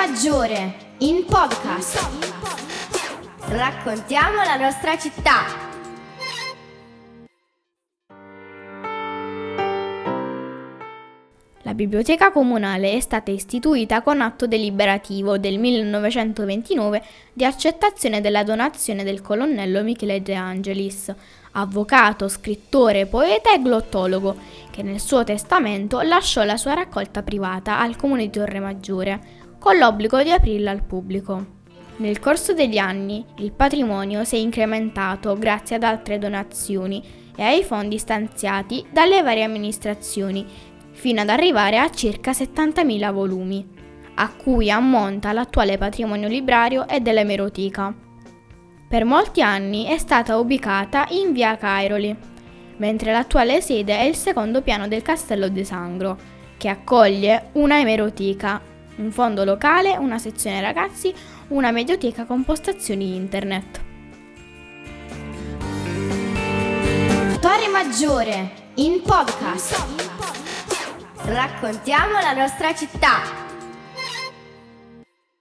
Maggiore, in podcast. Raccontiamo la nostra città. La biblioteca comunale è stata istituita con atto deliberativo del 1929 di accettazione della donazione del colonnello Michele De Angelis, avvocato, scrittore, poeta e glottologo, che nel suo testamento lasciò la sua raccolta privata al comune di Torre Maggiore, con l'obbligo di aprirla al pubblico. Nel corso degli anni il patrimonio si è incrementato grazie ad altre donazioni e ai fondi stanziati dalle varie amministrazioni, fino ad arrivare a circa 70.000 volumi, a cui ammonta l'attuale patrimonio librario e dell'emeroteca. Per molti anni è stata ubicata in via Cairoli, mentre l'attuale sede è il secondo piano del Castello de Sangro, che accoglie una emeroteca, un fondo locale, una sezione ragazzi, una medioteca con postazioni internet. Torre Maggiore, in podcast. Raccontiamo la nostra città.